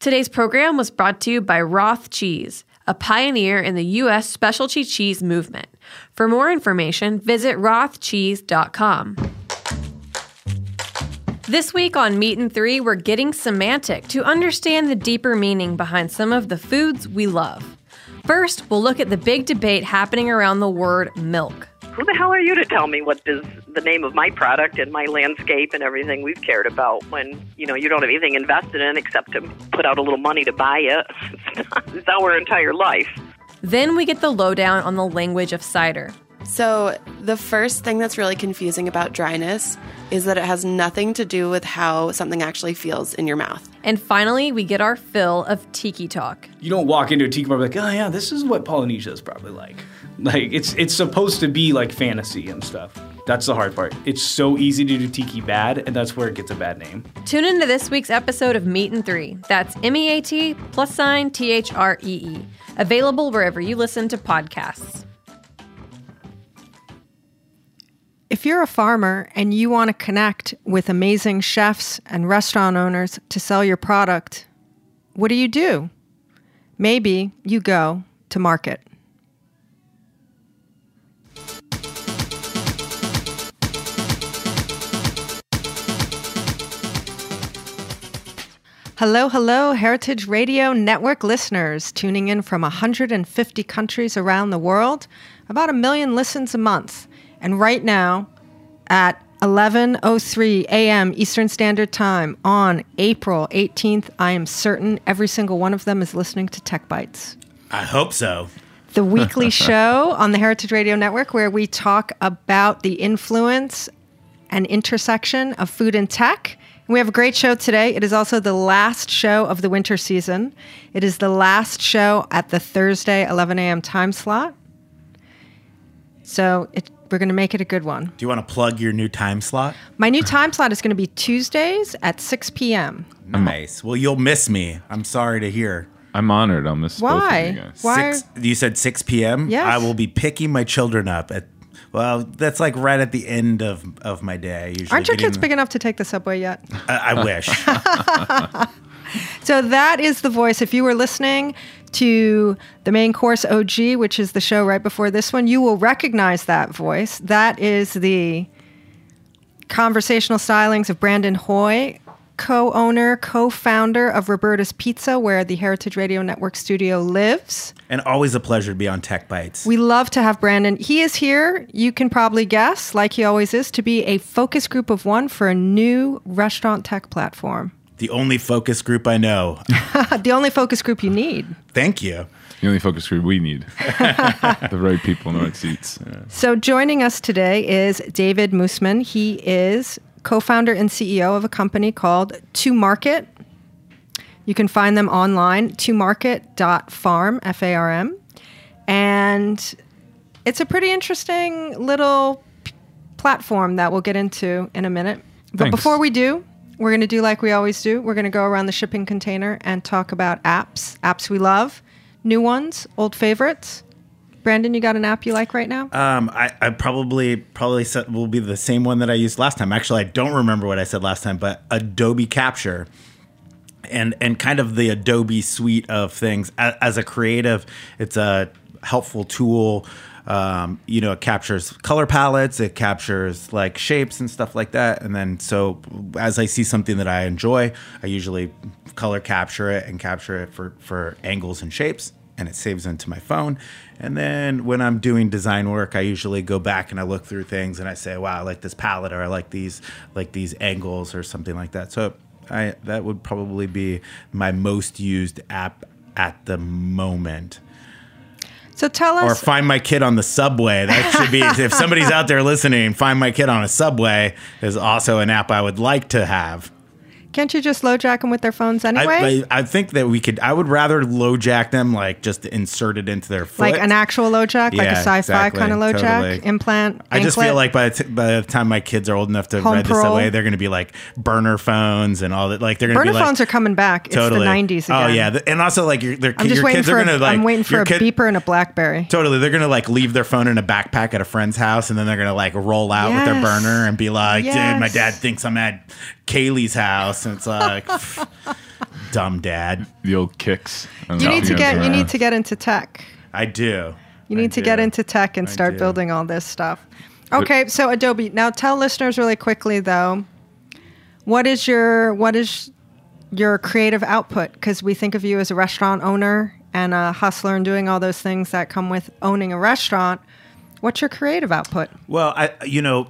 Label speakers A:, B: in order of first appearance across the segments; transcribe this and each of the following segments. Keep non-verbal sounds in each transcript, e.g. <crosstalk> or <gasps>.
A: Today's program was brought to you by Roth Cheese, a pioneer in the U.S. specialty cheese movement. For more information, visit rothcheese.com. This week on Meat and Three, we're getting semantic to understand the deeper meaning behind some of the foods we love. First, we'll look at the big debate happening around the word milk.
B: Who the hell are you to tell me what is the name of my product and my landscape and everything we've cared about when, you know, you don't have anything invested in except to put out a little money to buy it? <laughs> It's not, our entire life.
A: Then we get the lowdown on the language of cider.
C: So, the first thing that's really confusing about dryness is that it has nothing to do with how something actually feels in your mouth.
A: And finally, we get our fill of tiki talk.
D: You don't walk into a tiki bar and be like, oh yeah, this is what Polynesia is probably like. Like it's it's supposed to be like fantasy and stuff. That's the hard part. It's so easy to do tiki bad, and that's where it gets a bad name.
A: Tune into this week's episode of Meat and Three. That's M E A T plus sign T H R E E. Available wherever you listen to podcasts.
E: If you're a farmer and you want to connect with amazing chefs and restaurant owners to sell your product, what do you do? Maybe you go to market. Hello, hello, Heritage Radio Network listeners tuning in from 150 countries around the world, about a million listens a month. And right now, at 11:03 a.m. Eastern Standard Time on April 18th, I am certain every single one of them is listening to Tech Bites,
F: I hope so.
E: the weekly <laughs> show on the Heritage Radio Network where we talk about the influence and intersection of food and tech. We have a great show today. It is also the last show of the winter season. It is the last show at the Thursday 11 a.m. time slot. So it, we're going to make it a good one.
F: Do you want to plug your new time slot?
E: My new time slot is going to be Tuesdays at 6 p.m.
F: Nice. Well, you'll miss me. I'm sorry to hear.
G: I'm honored I'll miss both of
E: Why?
G: you guys.
E: Why?
F: Six, you said 6 p.m.?
E: Yes.
F: I will be picking my children up at, well, that's like right at the end of, of my day. Usually
E: Aren't your kids big enough to take the subway yet?
F: I, I wish. <laughs>
E: So that is the voice. If you were listening to the main course OG, which is the show right before this one, you will recognize that voice. That is the conversational stylings of Brandon Hoy, co owner, co founder of Roberta's Pizza, where the Heritage Radio Network studio lives.
F: and always a pleasure to be on Tech Bites.
E: We love to have Brandon. He is here, you can probably guess, like he always is, to be a focus group of one for a new restaurant tech platform.
F: the only focus group I know. <laughs>
E: the only focus group you need.
F: Thank you.
G: The only focus group we need. <laughs> the right people in the right seats.
E: So, joining us today is David Moosman. He is co founder and CEO of a company called To Market. You can find them online, tomarket.farm, F A R M. And it's a pretty interesting little p- platform that we'll get into in a minute. But
G: Thanks.
E: before we do, we're going to do like we always do. We're going to go around the shipping container and talk about apps, apps we love, new ones, old favorites. Brandon, you got an app you like right now?
F: Um, I, I probably probably said will be the same one that I used last time. Actually, I don't remember what I said last time, but Adobe Capture, and and kind of the Adobe suite of things. As, as a creative, it's a helpful tool. Um, you know, it captures color palettes, it captures like shapes and stuff like that. And then so as I see something that I enjoy, I usually color capture it and capture it for for angles and shapes and it saves into my phone. And then when I'm doing design work, I usually go back and I look through things and I say, "Wow, I like this palette or I like these like these angles or something like that." So I that would probably be my most used app at the moment.
E: So tell us.
F: Or find my kid on the subway. That should be if somebody's out there listening, find my kid on a subway is also an app I would like to have.
E: Can't you just LoJack them with their phones anyway?
F: I, I, I think that we could. I would rather LoJack them, like just insert it into their foot.
E: like an actual LoJack, like a
F: Yeah,
E: sci-fi
F: exactly,
E: kind of low
F: totally.
E: implant.
F: I just feel like by the, t- by the time my kids are old enough to
E: Home
F: ride the
E: parole.
F: subway, they're going to be like burner phones and all that. Like they're going to
E: burner
F: be like,
E: phones are coming back. It's
F: totally.
E: the '90s again.
F: Oh yeah, and also like your, their, your kids are going to like.
E: I'm waiting for a
F: kid-
E: beeper and a BlackBerry.
F: Totally, they're gonna like leave their phone in a backpack at a friend's house, and then they're gonna like roll out with their burner and be like, "Dude, my dad thinks I'm at Kaylee's house," and it's like, <laughs> dumb dad.
G: The old kicks.
E: You need to
G: guys
E: get you need to get into tech.
F: I do.
E: You
F: I
E: need to get into tech and
F: I
E: start
F: do.
E: building all this stuff. Okay, so Adobe. Now tell listeners really quickly though, what is your what is your creative output? Because we think of you as a restaurant owner and a hustler and doing all those things that come with owning a restaurant. What's your creative output?
F: Well, I you know,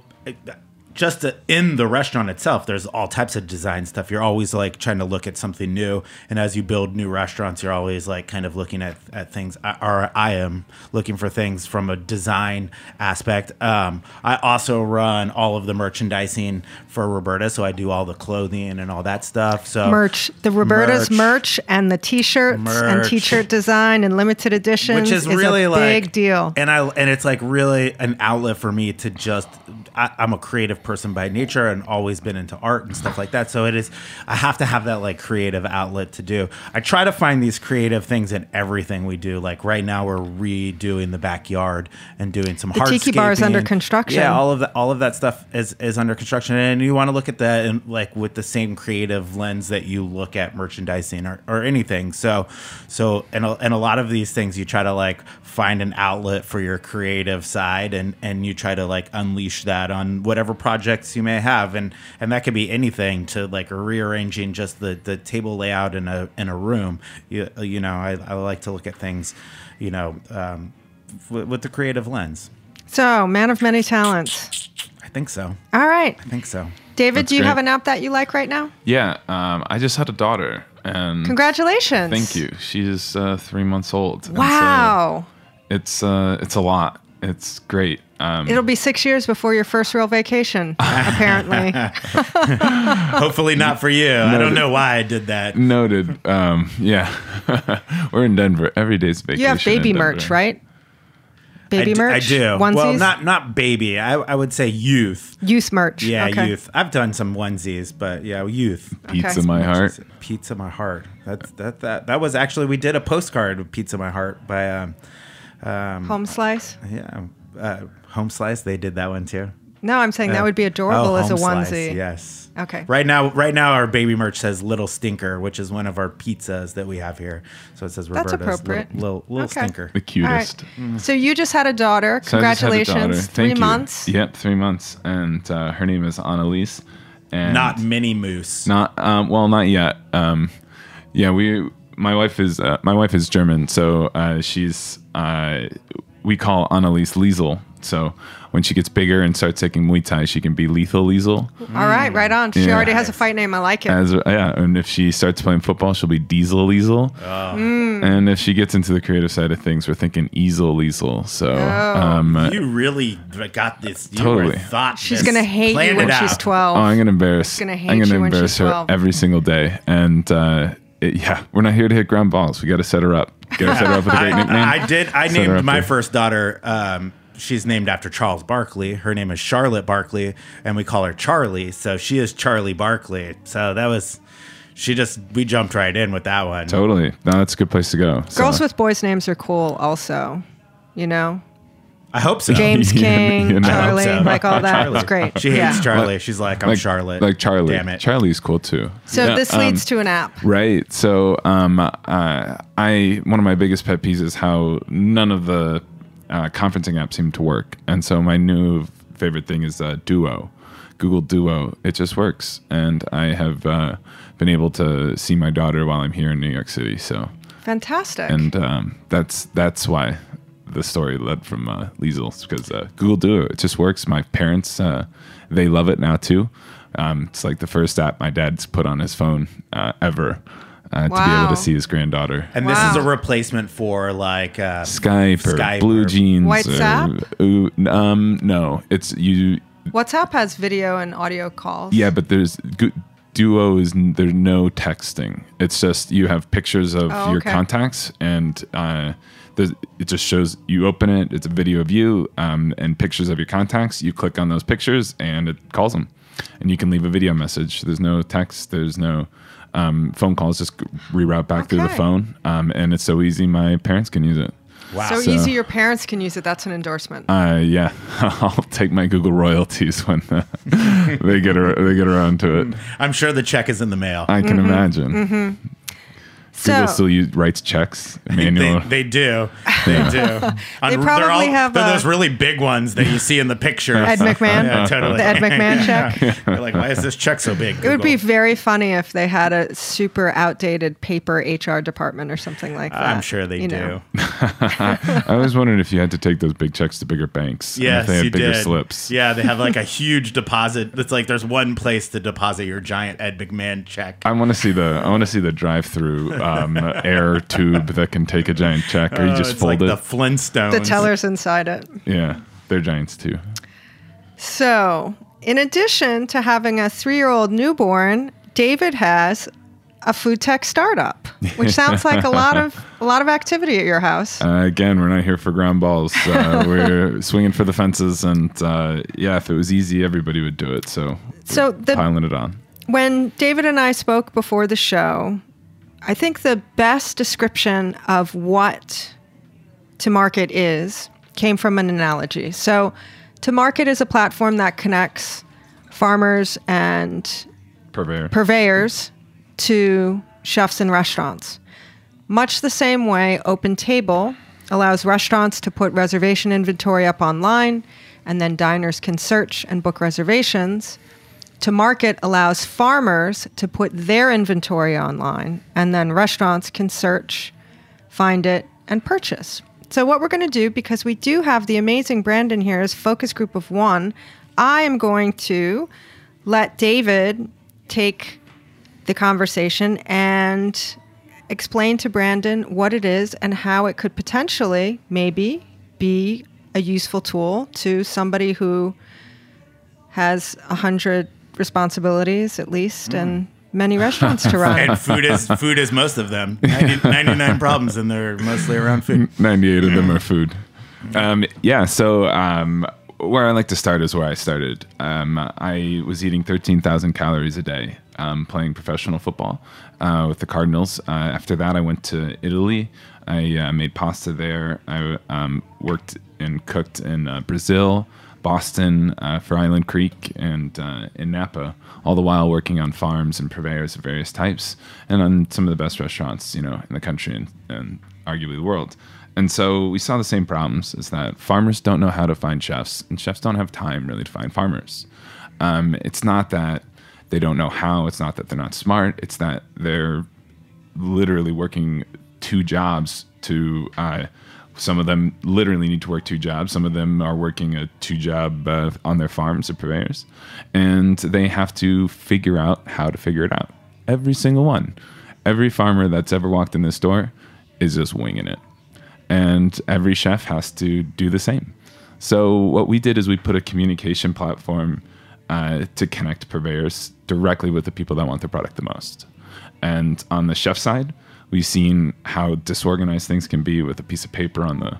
F: just to, in the restaurant itself, there's all types of design stuff. You're always like trying to look at something new, and as you build new restaurants, you're always like kind of looking at at things. I- Or I am looking for things from a design aspect. Um, I also run all of the merchandising for Roberta, so I do all the clothing and all that stuff. So
E: merch, the Roberta's merch, and the T-shirts and T-shirt design and limited editions,
F: which is really
E: a
F: like
E: big deal.
F: and i and it's like really an outlet for me to just I, i'm a creative person by nature and always been into art and stuff like that. So it is i have to have that like creative outlet to do. I try to find these creative things in everything we do. Like right now we're redoing the backyard and doing some
E: The tiki bar is under construction.
F: yeah all of that all of that stuff is is under construction. And you want to look at that and like with the same creative lens that you look at merchandising or, or anything. So so and a, and a lot of these things you try to like find an outlet for your creative side and and you try to like unleash that on whatever projects you may have. And and that could be anything to like rearranging just the the table layout in a in a room. You, you know I, I like to look at things you know um, with, with the creative lens.
E: So, man of many talents.
F: I think so.
E: All right,
F: I think so.
E: David,
G: That's
E: do you
G: great.
E: have an app that you like right now?
G: Yeah, um, I just had a daughter, and
E: Congratulations!
G: Thank you. She's uh, three months old. and so
E: Wow.
G: it's uh, it's a lot. It's great. Um,
E: It'll be six years before your first real vacation, <laughs> apparently.
F: Hopefully not for you. I don't know why I did that.
G: noted. Um, yeah, <laughs> we're in Denver. Every day's vacation.
E: You have baby
G: in
E: merch, right? Baby
F: I d-
E: merch?
F: I do.
E: Onesies?
F: Well, not not baby. I, I would say youth.
E: Youth merch.
F: Yeah,
E: okay.
F: youth. I've done some onesies, but yeah, youth.
G: Pizza
E: Okay.
G: my heart.
F: Pizza my heart. That's that that that was actually we did a postcard of Pizza my heart by um
E: Home slice?
F: yeah uh, Home Slice. They did that one too.
E: No, I'm saying that would be adorable
F: Oh,
E: as a
F: Home Slice,
E: onesie.
F: Yes.
E: Okay.
F: Right now, right now, our baby merch says "Little Stinker," which is one of our pizzas that we have here. So it says
E: That's
F: Roberta's
E: appropriate.
F: Little, little, little
E: Okay.
F: Stinker.
G: The
E: All right.
G: cutest.
E: So you just had a daughter.
G: So I just had a
E: Congratulations.
G: daughter.
E: Three
G: you.
E: months.
G: Yep, three months, and uh, her name is Annalise. And
F: Not mini Moose.
G: Not um, well, not yet. Um, yeah, we. My wife is uh, my wife is German, so uh, she's uh, we call Annalise Liesel. So when she gets bigger and starts taking Muay Thai, she can be Lethal Liesel.
E: All right, right on. She
G: Yeah.
E: already has a fight name. I like it.
G: As yeah, and if she starts playing football, she'll be Diesel Liesel.
E: Mm.
G: And if she gets into the creative side of things, we're thinking Easel Liesel. So um, uh,
F: You really got this. You
G: Totally.
F: thought
E: She's going to hate you when she's 12.
G: Oh, I'm gonna embarrass.
E: gonna hate
G: I'm gonna
E: you when
G: embarrass
E: she's
G: her every single day. And uh, it- yeah, we're not here to hit ground balls. We got to set her up. Get her set her up with a great <laughs> nickname.
F: I did. I
G: Set
F: named my first daughter. Um, she's named after Charles Barkley. Her name is Charlotte Barkley, and we call her Charlie. So she is Charlie Barkley. So that was. She just we jumped right in with that one.
G: Totally. No, that's a good place to go. So-
E: Girls with boys' names are cool, also. You know,
F: I hope so.
E: James <laughs>
G: Yeah,
E: King,
G: you know.
E: Charlie,
F: so.
E: like all that.
F: Charlie.
E: It's great.
F: She hates
E: yeah.
F: Charlie. She's like, I'm
G: like
F: Charlotte.
G: Like Charlie.
F: Damn it.
G: Charlie's cool too.
E: So
G: Yeah,
E: this
G: um,
E: leads to an app.
G: Right. So, um, uh, I one of my biggest pet peeves is how none of the uh, conferencing app seem to work, and so my new favorite thing is uh, Duo, Google Duo. It just works, and I have uh, been able to see my daughter while I'm here in New York City. So,
E: Fantastic.
G: and um, that's that's why the story led from uh, Liesel's because uh, Google Duo it just works. My parents uh, they love it now too. Um, it's like the first app my dad's put on his phone uh, ever uh, to be able to see his granddaughter.
F: and this is a replacement for like uh,
G: Skype or
F: Skype
G: Blue
F: or-
G: Jeans.
E: WhatsApp?
G: Or, um, no, it's you.
E: WhatsApp has video and audio calls.
G: Yeah, but there's Gu- Duo is there's no texting. It's just you have pictures of
E: Oh,
G: your
E: okay.
G: contacts, and uh, there's, it just shows you open it. It's a video of you um, and pictures of your contacts. You click on those pictures, and it calls them, and you can leave a video message. There's no text. There's no um, phone calls. Just reroute back through the phone, um, and it's so easy. My parents can use it.
F: wow.
E: So,
G: So-
E: easy your parents can use it. That's an endorsement.
G: Uh, yeah, <laughs> I'll take my Google royalties when uh, <laughs> they get ar- they get around to it.
F: I'm sure the check is in the mail.
G: I
E: Mm-hmm.
G: can imagine.
E: So
G: still use, writes checks
F: They, <laughs>
G: manual.
F: they do. They do. <laughs> <laughs> On-
E: probably
F: they're all,
E: have
F: they're
E: a-
F: those really big ones that you see in the pictures.
E: Ed uh-huh. McMahon,
F: Yeah, totally.
E: the Ed McMahon check.
F: You're like, why is this check so big?
E: It would be very funny if they had a super outdated paper HR department or something like that.
F: I'm sure they
E: you
F: do.
G: I always wondered if you had to take those big checks to bigger banks. and
F: Yes,
G: if they had
F: you
G: bigger
F: did.
G: slips.
F: Yeah, they have like a huge deposit. It's like there's one place to deposit your giant Ed McMahon check.
G: I want to see the I want to see the drive-through um, air tube that can take a giant check, or you
F: Oh,
G: just
F: it's
G: fold
F: like
G: it.
F: the Flintstones.
E: The teller's inside it.
G: yeah, they're giants too.
E: So, in addition to having a three year old newborn, David has a food tech startup, which sounds like a lot of <laughs> a lot of activity at your house.
G: Uh, again, we're not here for ground balls. Uh, <laughs> we're swinging for the fences, and uh, yeah, if it was easy, everybody would do it. So,
E: So the-
G: piling it on.
E: when David and I spoke before the show, I think the best description of what to market is came from an analogy. So, to market is a platform that connects farmers and
G: Purveyor.
E: purveyors to chefs and restaurants. Much the same way, Open Table allows restaurants to put reservation inventory up online, and then diners can search and book reservations. To Market allows farmers to put their inventory online, and then restaurants can search, find it, and purchase. So, what we're going to do, because we do have the amazing Brandon here as focus group of one, I am going to let David take the conversation and explain to Brandon what it is and how it could potentially, maybe, be a useful tool to somebody who has a hundred responsibilities at least and many restaurants to run.
F: and food is food is most of them. 90, <laughs> 99 problems, and they're mostly around food.
G: 98 of them are food. Um, yeah, so um, where I like to start is where I started. Um, I was eating 13,000 calories a day um, playing professional football uh, with the Cardinals. Uh, after that, I went to Italy. I uh, made pasta there. I um, worked and cooked in uh, Brazil, Boston, uh, for Island Creek, and uh, in Napa, all the while working on farms and purveyors of various types and on some of the best restaurants, you know, in the country and, and arguably the world. And so we saw the same problems is that farmers don't know how to find chefs, and chefs don't have time really to find farmers. Um, it's not that they don't know how, it's not that they're not smart, it's that they're literally working two jobs to uh, some of them literally need to work two jobs. Some of them are working a two job uh, on their farms or purveyors. And they have to figure out how to figure it out. Every single one. Every farmer that's ever walked in this door is just winging it. And every chef has to do the same. So what we did is we put a communication platform uh, to connect purveyors directly with the people that want the product the most. And on the chef side, we've seen how disorganized things can be with a piece of paper on the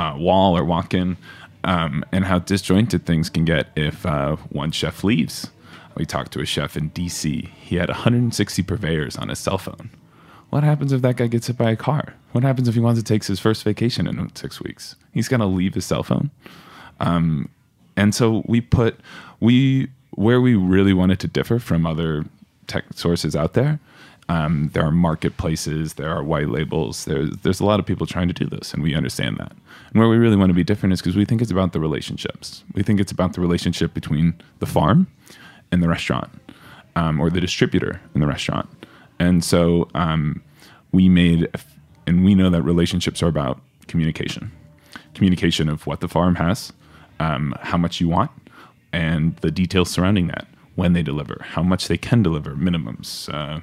G: uh, wall or walk in, um, and how disjointed things can get if uh, one chef leaves. We talked to a chef in DC. He had 160 purveyors on his cell phone. What happens if that guy gets hit by a car? What happens if he wants to take his first vacation in six weeks? He's going to leave his cell phone. Um, and so we put we where we really wanted to differ from other tech sources out there um, there are marketplaces there are white labels there's there's a lot of people trying to do this and we understand that. And where we really want to be different is because we think it's about the relationships. We think it's about the relationship between the farm and the restaurant um, or the distributor in the restaurant. And so um, we made and we know that relationships are about communication. Communication of what the farm has um, how much you want, and the details surrounding that. When they deliver, how much they can deliver, minimums, uh,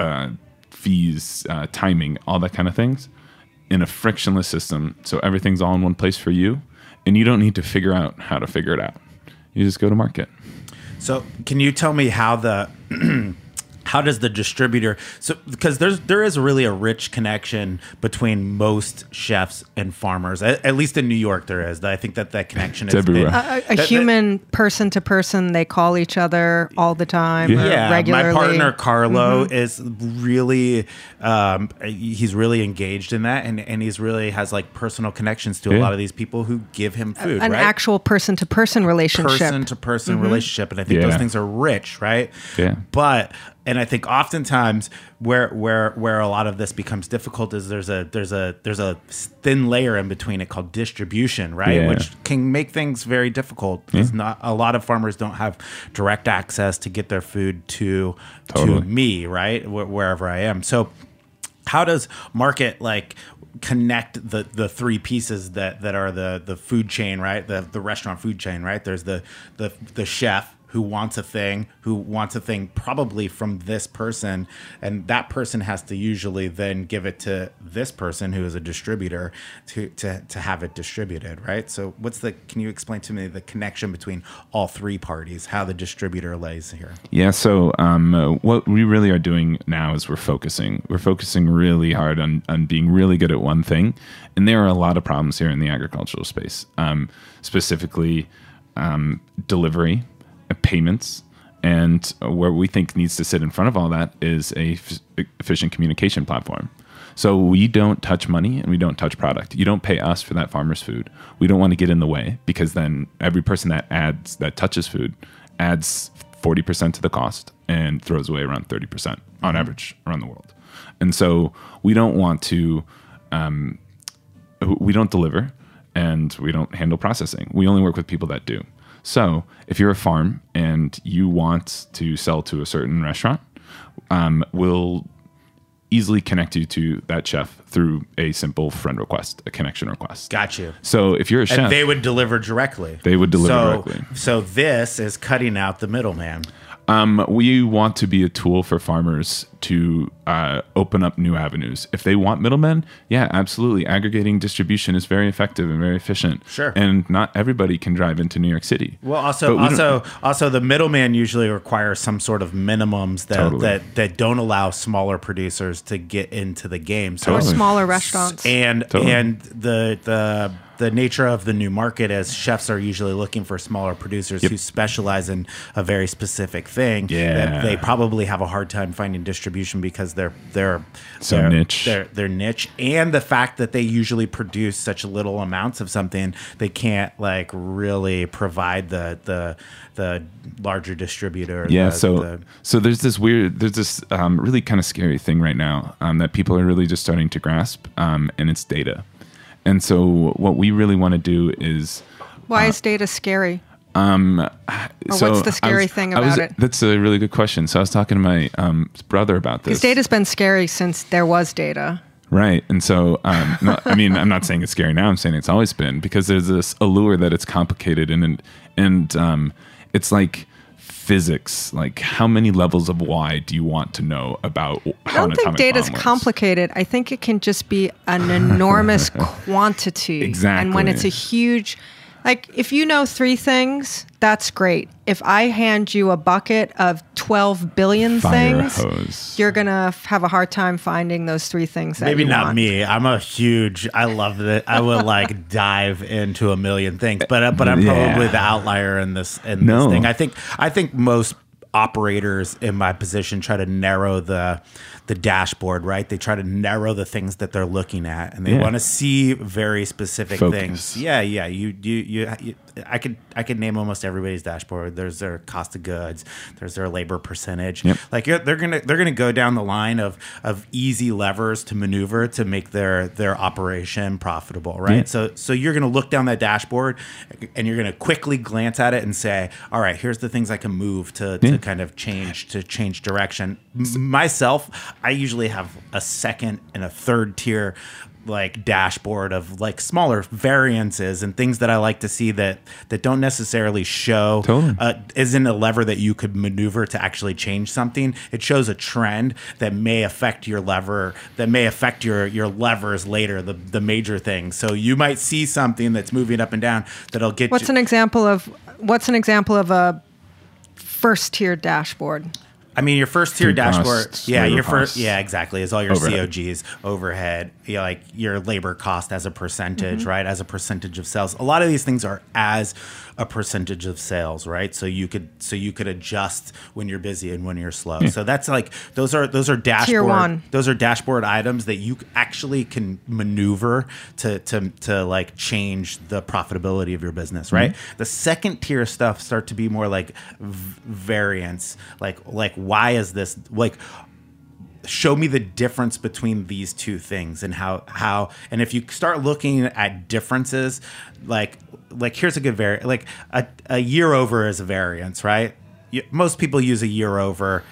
G: uh, fees, uh, timing, all that kind of things, in a frictionless system. So everything's all in one place for you, and you don't need to figure out how to figure it out. You just go to market.
F: So, can you tell me how the <clears throat> how does the distributor so because there's there is really a rich connection between most chefs and farmers at, at least in New York there is I think that that connection is
G: everywhere.
E: a, a
F: that- that-
E: human person to person, they call each other all the time.
G: Yeah.
F: yeah,
E: regularly.
F: my partner Carlo is really, um, he's really engaged in that, and, and he's really has like personal connections to a lot of these people who give him food,
E: an
F: right?
E: actual person to person relationship.
F: person to person relationship and i think those things are rich right
G: Yeah.
F: but and I think oftentimes where where where a lot of this becomes difficult is there's a there's a there's a thin layer in between it called distribution, right?
G: Yeah.
F: Which can make things very difficult because not a lot of farmers don't have direct access to get their food to
G: Totally.
F: to me, right? Wh- wherever I am. So how does market like connect the the three pieces that that are the the food chain right the the restaurant food chain right there's the the the chef who wants a thing who wants a thing probably from this person and that person has to usually then give it to this person who is a distributor to to to have it distributed right so what's the can you explain to me the connection between all three parties how the distributor lays here
G: Yeah. So um, uh, what we really are doing now is we're focusing. We're focusing really hard on on being really good at one thing, and there are a lot of problems here in the agricultural space, um, specifically um, delivery, payments, and where we think needs to sit in front of all that is a f- efficient communication platform. So we don't touch money and we don't touch product. You don't pay us for that farmer's food. We don't want to get in the way because then every person that adds that touches food adds 40% to the cost and throws away around 30% on average around the world. And so we don't want to um, we don't deliver and we don't handle processing. We only work with people that do. So if you're a farm and you want to sell to a certain restaurant, um, we'll easily connect you to that chef through a simple friend request, a connection request.
F: got you
G: So if you're a chef,
F: and they would deliver directly.
G: They would deliver
F: so,
G: directly.
F: So this is cutting out the middleman.
G: Um, we want to be a tool for farmers to uh, open up new avenues. If they want middlemen, yeah, absolutely. Aggregating distribution is very effective and very efficient.
F: Sure.
G: And not everybody can drive into New York City.
F: Well, also,
G: we
F: also, also, the middleman usually requires some sort of minimums that
G: Totally.
F: that that don't allow smaller producers to get into the game. So
E: Or
G: Totally.
E: smaller restaurants.
F: and
G: Totally.
F: and the the the nature of the new market as chefs are usually looking for smaller producers
G: Yep.
F: who specialize in a very specific thing
G: Yeah.
F: that they probably have a hard time finding distribution because they're they're
G: So
F: they're,
G: niche.
F: they're, they're niche and the fact that they usually produce such little amounts of something they can't like really provide the the the larger distributor
G: yeah
F: the-
G: so
F: the-
G: so there's this weird there's this um, really kind of scary thing right now um, that people are really just starting to grasp um, and it's data and so what we really want to do is
E: Why is data scary?
G: Or
E: what's the scary thing about it?
G: That's a really good question. So I was talking to my um, brother about this.
E: Because data's been scary since there was data.
G: Right. And so, um, I mean, I'm not saying it's scary now. I'm saying it's always been because there's this allure that it's complicated and and, and um, it's like physics. Like, how many levels of why do you want to know about
E: I don't think
G: data is
E: complicated. I think it can just be an enormous <laughs> quantity. And when it's a huge, like if you know three things, that's great. If I hand you a bucket of 12 billion
G: Fire
E: things,
G: hose.
E: you're going to have a hard time finding those three things that
F: Maybe
E: you
F: not
E: want.
F: me. I'm a huge. I love it. I would like <laughs> dive into a million things, but uh, but I'm
G: Yeah.
F: probably the outlier in this in
G: No.
F: this thing. I think I think most operators in my position try to narrow the the dashboard. Right? They try to narrow the things that they're looking at, and they
G: Yeah.
F: want to see very specific
G: Focus.
F: things. Yeah, yeah. You, you you you. I could I could name almost everybody's dashboard. There's their cost of goods. There's their labor percentage.
G: Yep.
F: Like you're, they're gonna they're gonna go down the line of of easy levers to maneuver to make their their operation profitable, right?
G: Yeah.
F: So so you're gonna look down that dashboard and you're gonna quickly glance at it and say, all right, here's the things I can move to
G: Yeah.
F: to kind of change to change direction. M- myself, I usually have a second and a third tier like dashboard of like smaller variances and things that I like to see that that don't necessarily show
G: Totally.
F: uh, isn't a lever that you could maneuver to actually change something. It shows a trend that may affect your lever, that may affect your your levers later, the the major things. So you might see something that's moving up and down that'll get
E: What's
F: you,
E: an example of what's an example of a first tier dashboard?
F: I mean, your first tier
G: Food
F: dashboard,
G: costs,
F: yeah, your first,
G: costs.
F: yeah, exactly, is all your
G: Overhead.
F: COGs, overhead, you know, like your labor cost as a percentage,
E: Mm-hmm.
F: right? As a percentage of sales. A lot of these things are as a percentage of sales, right? So you could, so you could adjust when you're busy and when you're slow. So that's like those are those are dashboard,
E: one.
F: those are dashboard items that you actually can maneuver to to to like change the profitability of your business, right? The second tier stuff start to be more like v- variance, like like why is this like show me the difference between these two things and how how and if you start looking at differences like like here's a good vari like a, a year over is a variance right? Most people use a year over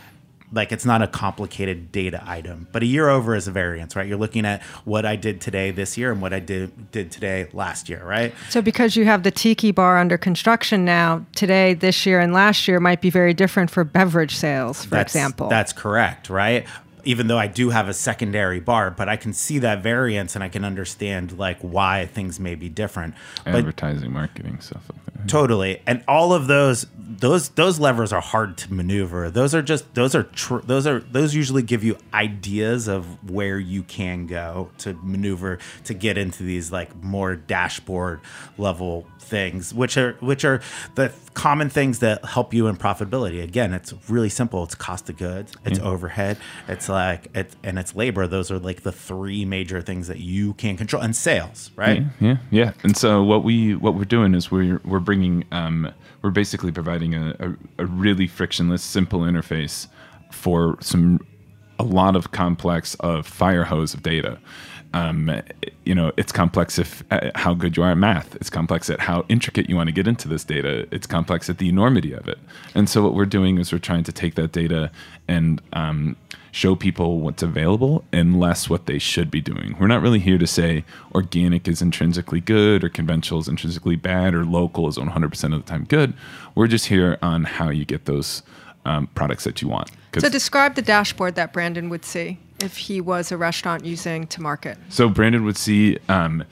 F: like it's not a complicated data item but a year over is a variance right you're looking at what i did today this year and what i did did today last year right
E: So, because you have the tiki bar under construction now, today, this year, and last year might be very different for beverage sales, for
F: that's,
E: example.
F: That's correct, right? Even though I do have a secondary bar, but I can see that variance and I can understand like why things may be different. But
G: Advertising, marketing, stuff like that.
F: totally, and all of those those those levers are hard to maneuver. Those are just those are tr- those are those usually give you ideas of where you can go to maneuver to get into these like more dashboard level things, which are which are the common things that help you in profitability. Again, it's really simple. It's cost of goods, it's mm-hmm. overhead, it's like it's and it's labor. Those are like the three major things that you can control, and sales, right?
G: Yeah, yeah. And so what we what we're doing is we're we're bringing um, we're basically providing a, a, a really frictionless, simple interface for some a lot of complex of fire hose of data. Um, you know, it's complex if uh, how good you are at math. It's complex at how intricate you want to get into this data. It's complex at the enormity of it. And so what we're doing is we're trying to take that data and um, show people what's available and less what they should be doing. We're not really here to say organic is intrinsically good or conventional is intrinsically bad or local is 100% of the time good. We're just here on how you get those um, products that you want.
E: so, describe the dashboard that Brandon would see if he was a restaurant using to market.
G: So Brandon would see. Um,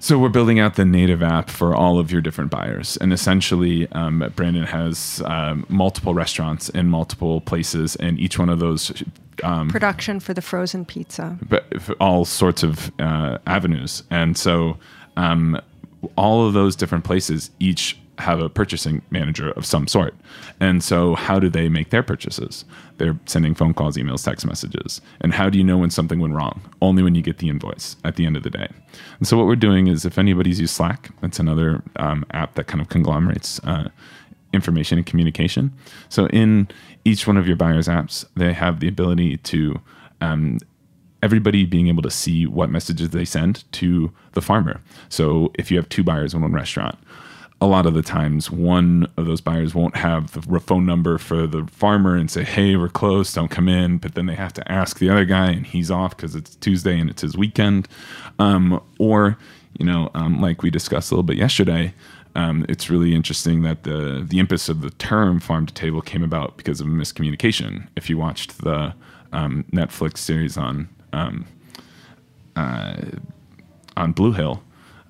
G: so we're building out the native app for all of your different buyers, and essentially, um, Brandon has um, multiple restaurants in multiple places, and each one of those. Um,
E: Production for the frozen pizza.
G: but all sorts of uh, avenues. And so um, all of those different places each have a purchasing manager of some sort. And so how do they make their purchases? They're sending phone calls, emails, text messages. And how do you know when something went wrong? Only when you get the invoice at the end of the day. And so what we're doing is if anybody's used Slack, that's another um, app that kind of conglomerates uh, information and communication. So in each one of your buyers' apps, they have the ability to um, everybody being able to see what messages they send to the farmer. So if you have two buyers in one restaurant, a lot of the times one of those buyers won't have the phone number for the farmer and say, "Hey, we're closed don't come in." But then they have to ask the other guy, and he's off because it's Tuesday and it's his weekend. Um, or, you know, um, like we discussed a little bit yesterday, um, it's really interesting that the the impetus of the term farm to table came about because of miscommunication. If you watched the um, Netflix series on um, uh, on Blue Hill,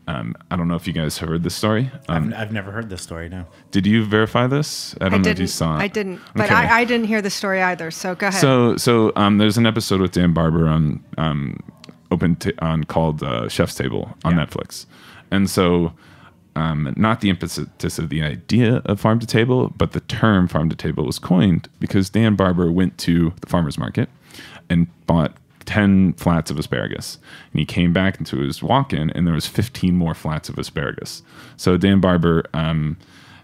G: um, I don't know if you guys heard this story. Um,
F: I've, I've never heard this story. No.
G: did you verify this? I don't
E: I
G: know
E: didn't.
G: if you saw it.
E: I didn't. But
G: Okay.
E: I, I didn't hear the story either. So go ahead.
G: So so um, there's an episode with Dan Barber on um, open t- on called uh, Chef's Table on Netflix, and so um, not the impetus of the idea of farm to table, but the term farm to table was coined because Dan Barber went to the farmers market and bought 10 flats of asparagus. And he came back into his walk-in and there was 15 more flats of asparagus. So dan barber um,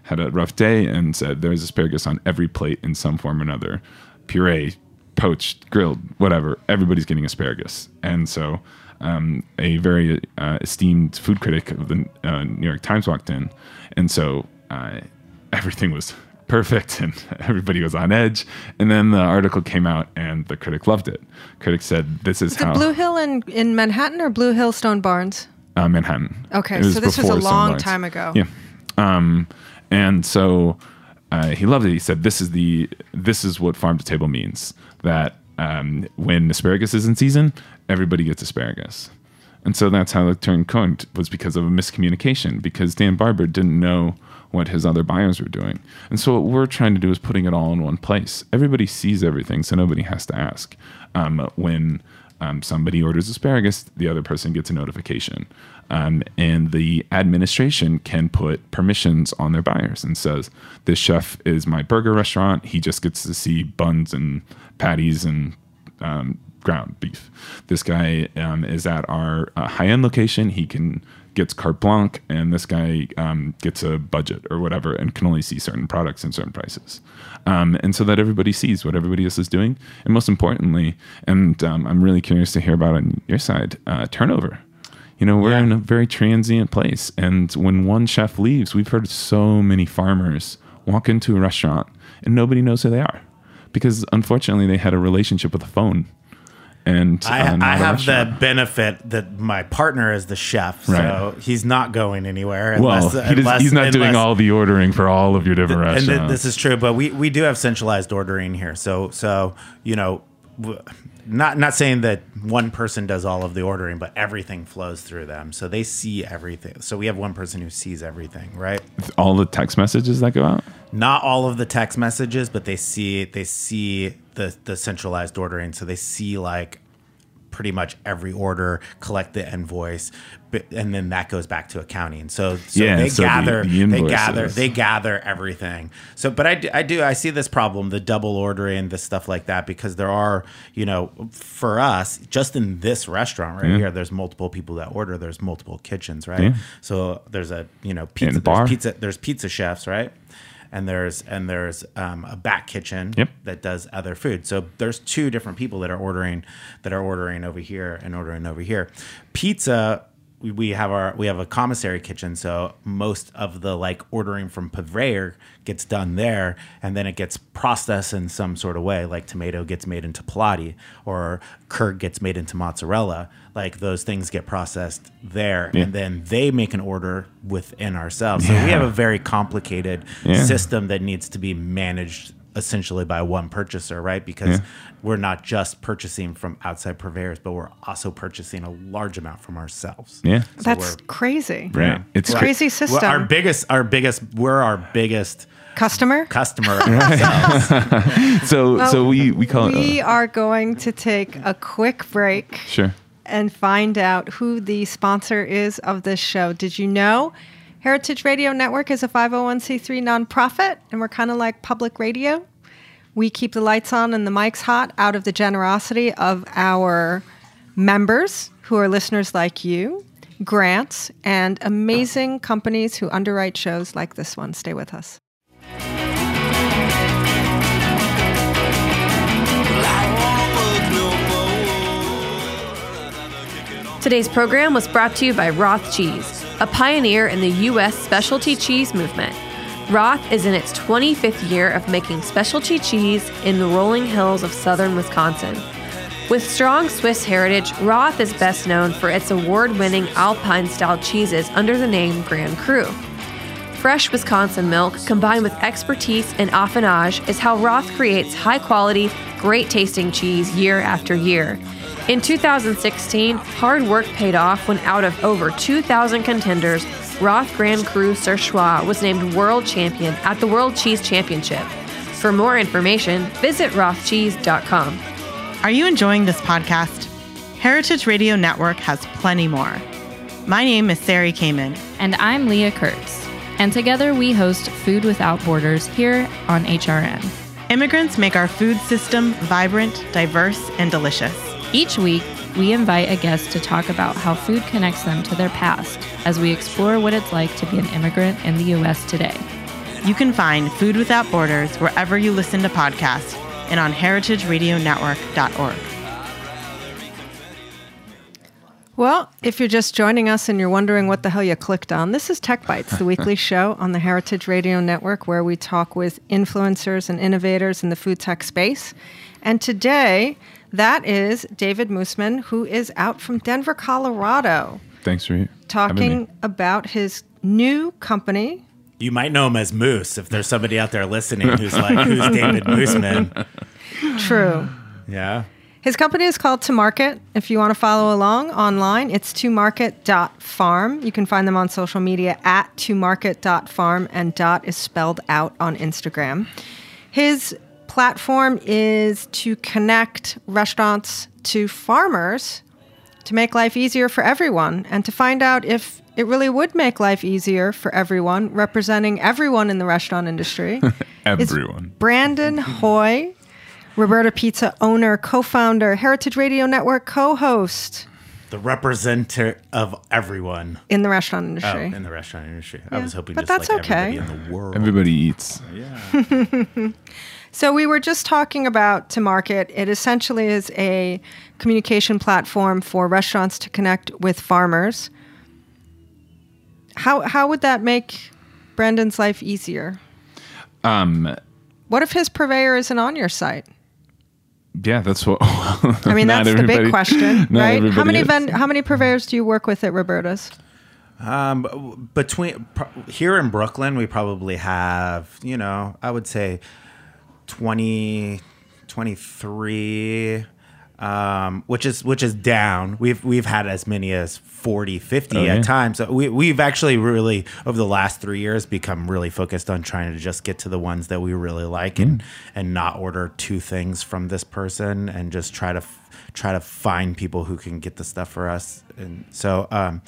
G: had a rough day and said there's asparagus on every plate in some form or another. Puree poached grilled whatever. Everybody's getting asparagus. And so um, a very uh, esteemed food critic of the uh, new york times walked in. And so uh, <laughs> everything was perfect and <laughs> everybody was on edge. And then the article came out and the critic loved it. Critic said this is
E: is it
G: how
E: Blue Hill in, in Manhattan or Blue Hill Stone Barns?
G: uh, manhattan.
E: Okay, so this was a long time ago.
G: yeah. Um, and so uh, he loved it. He said this is the this is what farm to table means that um, when asparagus is in season everybody gets asparagus. And so that's how the term coined was because of a miscommunication because Dan Barber didn't know what his other buyers were doing. And so what we're trying to do is putting it all in one place. Everybody sees everything, so nobody has to ask. Um, when um, somebody orders asparagus, the other person gets a notification. Um, and the administration can put permissions on their buyers and says, this chef is my burger restaurant. He just gets to see buns and patties and um, ground beef. This guy um, is at our uh, high end location. He can gets carte blanche, and this guy um, gets a budget or whatever, and can only see certain products and certain prices. Um, and so that everybody sees what everybody else is doing, and most importantly, and um, I'm really curious to hear about on your side, uh, turnover. You know, we're in a very transient place, and when one chef leaves, we've heard so many farmers walk into a restaurant and nobody knows who they are because unfortunately they had a relationship with a phone. And
F: I,
G: uh,
F: I have the benefit that my partner is the chef, so
G: Right.
F: he's not going anywhere.
G: well, he does,
F: unless-
G: he's not doing all the ordering for all of your different
F: and
G: restaurants.
F: th- this is true, but we, we do have centralized ordering here. So so you know, w- not not saying that one person does all of the ordering, but everything flows through them, so they see everything. So we have one person who sees everything, right?
G: all the text messages that go out.
F: Not all of the text messages, but they see they see the the centralized ordering, so they see like pretty much every order, collect the invoice, but, and then that goes back to accounting. So, so
G: Yeah,
F: they
G: so
F: gather,
G: the
F: they gather, they gather everything. So, but I do, I do, I see this problem, the double ordering, the stuff like that, because there are, you know, for us, just in this restaurant right
G: Yeah.
F: here, there's multiple people that order. There's multiple kitchens, right?
G: Yeah.
F: So there's a, you know, pizza,
G: bar.
F: there's pizza, there's pizza chefs, right? And there's and there's um, a back kitchen
G: Yep.
F: that does other food. So there's two different people that are ordering that are ordering over here and ordering over here. Pizza we, have our we have a commissary kitchen, so most of the like ordering from purveyor gets done there, and then it gets processed in some sort of way. Like tomato gets made into pelati, or curd gets made into mozzarella. Like those things get processed there,
G: Yeah.
F: and then they make an order within ourselves. So we have a very complicated
G: Yeah.
F: system that needs to be managed essentially by one purchaser, right? Because
G: Yeah.
F: we're not just purchasing from outside purveyors, but we're also purchasing a large amount from ourselves.
G: Yeah.
E: That's crazy.
G: Right. It's
F: Right.
E: Crazy
F: Well,
E: system.
F: our biggest, our biggest, we're our biggest
E: Customer?
F: customer <laughs> ourselves. <laughs>
G: So so we we call
E: We
G: it uh,
E: are going to take a quick break
G: sure.
E: and find out who the sponsor is of this show. Did you know Heritage Radio Network is a 501c3 nonprofit and we're kind of like public radio? We keep the lights on and the mics hot out of the generosity of our members who are listeners like you, grants, and amazing companies who underwrite shows like this one. Stay with us.
A: Today's program was brought to you by Roth Cheese, a pioneer in the U.S. specialty cheese movement. Roth is in its 25th year of making specialty cheese in the rolling hills of southern Wisconsin. With strong Swiss heritage, Roth is best known for its award winning Alpine style cheeses under the name Grand Cru. Fresh Wisconsin milk combined with expertise in affinage is how Roth creates high quality, great tasting cheese year after year. In 2016, hard work paid off when out of over 2,000 contenders, Roth Grand Cru Surchoix was named world champion at the World Cheese Championship. For more information, visit rothcheese.com.
H: Are you enjoying this podcast? Heritage Radio Network has plenty more. My name is Sari Kamen.
I: And I'm Leah Kurtz. And together we host Food Without Borders here on HRN.
H: Immigrants make our food system vibrant, diverse, and delicious.
I: Each week, we invite a guest to talk about how food connects them to their past as we explore what it's like to be an immigrant in the U.S. today.
H: You can find Food Without Borders wherever you listen to podcasts and on heritageradionetwork.org.
E: Well, if you're just joining us and you're wondering what the hell you clicked on, this is Tech Bites, the weekly <laughs> show on the Heritage Radio Network where we talk with influencers and innovators in the food tech space. And today, that is David Moosman, who is out from Denver, Colorado,
G: Thanks for having me.
E: talking about his new company.
F: you might know him as Moose if there's somebody out there listening who's like, who's <laughs> David Mooseman?
E: True.
F: Yeah.
E: His company is called To Market. If you want to follow along online, it's tomarket.farm. You can find them on social media at tomarket.farm, and dot is spelled out on Instagram. His platform is to connect restaurants to farmers to make life easier for everyone and to find out if it really would make life easier for everyone, representing everyone in the restaurant industry. <laughs> is
G: Everyone.
E: Brandon Hoy, Roberta Pizza owner, co founder, Heritage Radio Network co host.
F: the representative of everyone
E: in the restaurant
F: oh,
E: industry.
F: in the restaurant industry. I was hoping
E: But
F: just
E: that's
F: like
E: okay.
F: everybody in the world.
G: Everybody eats.
F: yeah. <laughs>
E: So we were just talking about to market. It essentially is a communication platform for restaurants to connect with farmers. How how would that make Brandon's life easier?
G: Um,
E: What if his purveyor isn't on your site?
G: yeah, that's what. <laughs>
E: I mean, that's the big question, <laughs> right? How many ven- how many purveyors do you work with at Roberta's?
F: Um, between pro- here in Brooklyn, we probably have, you know, I would say 20, 23, um, which is which is down. We've we've had as many as 40, 50
G: Oh,
F: at times. So we we've actually really over the last three years become really focused on trying to just get to the ones that we really like and and not order two things from this person and just try to try to find people who can get the stuff for us. And so um,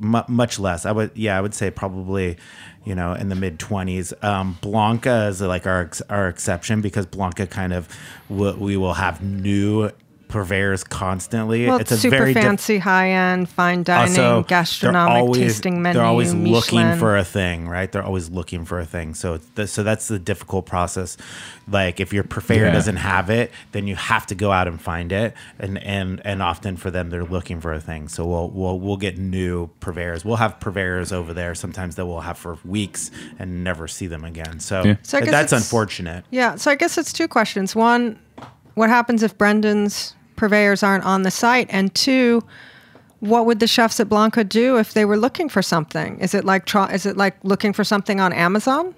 F: mu much less. I would, yeah, I would say probably, you know, in the mid twenties. Um, Blanca is like our our exception because Blanca kind of w- we will have new purveyors constantly.
E: Well, it's,
F: a
E: super
F: very diff-
E: fancy, high end, fine uh, dining,
F: also, they're
E: gastronomic
F: always-
E: tasting menu.
F: They're always
E: Michelin.
F: looking for a thing, right? They're always looking for a thing. So, it's the, so that's the difficult process. Like if your purveyor
G: Yeah.
F: doesn't have it, then you have to go out and find it. And and and often for them, they're looking for a thing. So we'll we'll we'll get new purveyors. We'll have purveyors over there sometimes that we'll have for weeks and never see them again. So,
G: Yeah.
E: So
F: that's unfortunate.
E: Yeah, so I guess it's two questions. One, what happens if Brandon's purveyors aren't on the site? And two, what would the chefs at Blanca do if they were looking for something? Is it like is it like looking for something on Amazon?